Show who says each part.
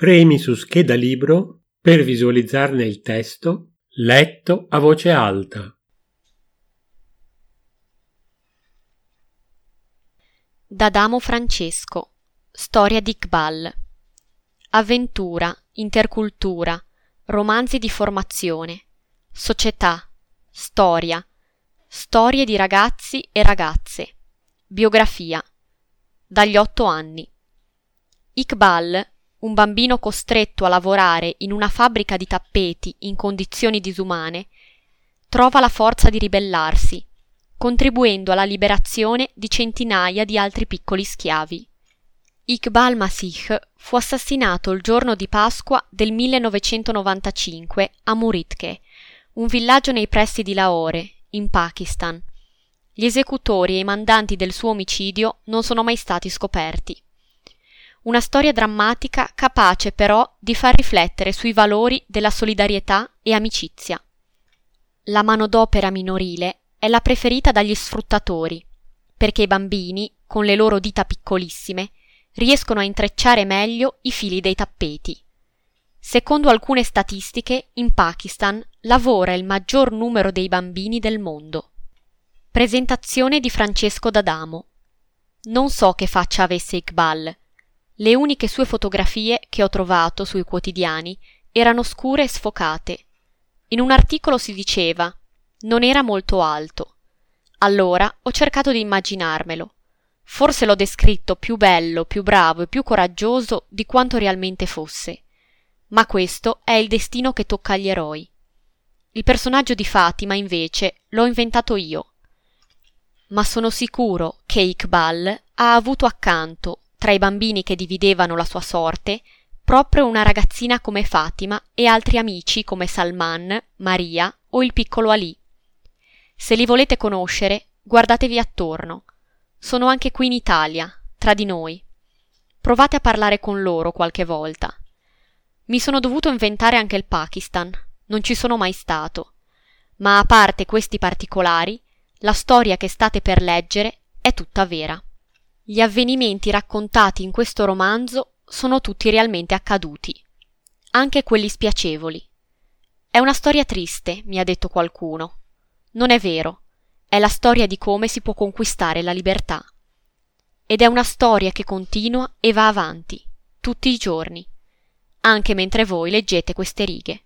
Speaker 1: Premi su scheda libro per visualizzarne il testo letto a voce alta.
Speaker 2: D'Adamo Francesco Storia di Iqbal Avventura, intercultura, romanzi di formazione, società, storia, storie di ragazzi e ragazze, biografia, dagli otto anni. Iqbal, un bambino costretto a lavorare in una fabbrica di tappeti in condizioni disumane, trova la forza di ribellarsi, contribuendo alla liberazione di centinaia di altri piccoli schiavi. Iqbal Masih fu assassinato il giorno di Pasqua del 1995 a Muritke, un villaggio nei pressi di Lahore, in Pakistan. Gli esecutori e i mandanti del suo omicidio non sono mai stati scoperti. Una storia drammatica capace però di far riflettere sui valori della solidarietà e amicizia. La manodopera minorile è la preferita dagli sfruttatori, perché i bambini, con le loro dita piccolissime, riescono a intrecciare meglio i fili dei tappeti. Secondo alcune statistiche, in Pakistan lavora il maggior numero dei bambini del mondo. Presentazione di Francesco D'Adamo. Non so che faccia avesse Iqbal, le uniche sue fotografie che ho trovato sui quotidiani erano scure e sfocate. In un articolo si diceva non era molto alto. Allora ho cercato di immaginarmelo. Forse l'ho descritto più bello, più bravo e più coraggioso di quanto realmente fosse. Ma questo è il destino che tocca agli eroi. Il personaggio di Fatima, invece, l'ho inventato io. Ma sono sicuro che Iqbal ha avuto accanto tra i bambini che dividevano la sua sorte, proprio una ragazzina come Fatima e altri amici come Salman, Maria o il piccolo Ali. Se li volete conoscere, guardatevi attorno. Sono anche qui in Italia, tra di noi. Provate a parlare con loro qualche volta. Mi sono dovuto inventare anche il Pakistan, non ci sono mai stato. Ma a parte questi particolari, la storia che state per leggere è tutta vera. Gli avvenimenti raccontati in questo romanzo sono tutti realmente accaduti, anche quelli spiacevoli. È una storia triste, mi ha detto qualcuno. Non è vero, è la storia di come si può conquistare la libertà. Ed è una storia che continua e va avanti, tutti i giorni, anche mentre voi leggete queste righe.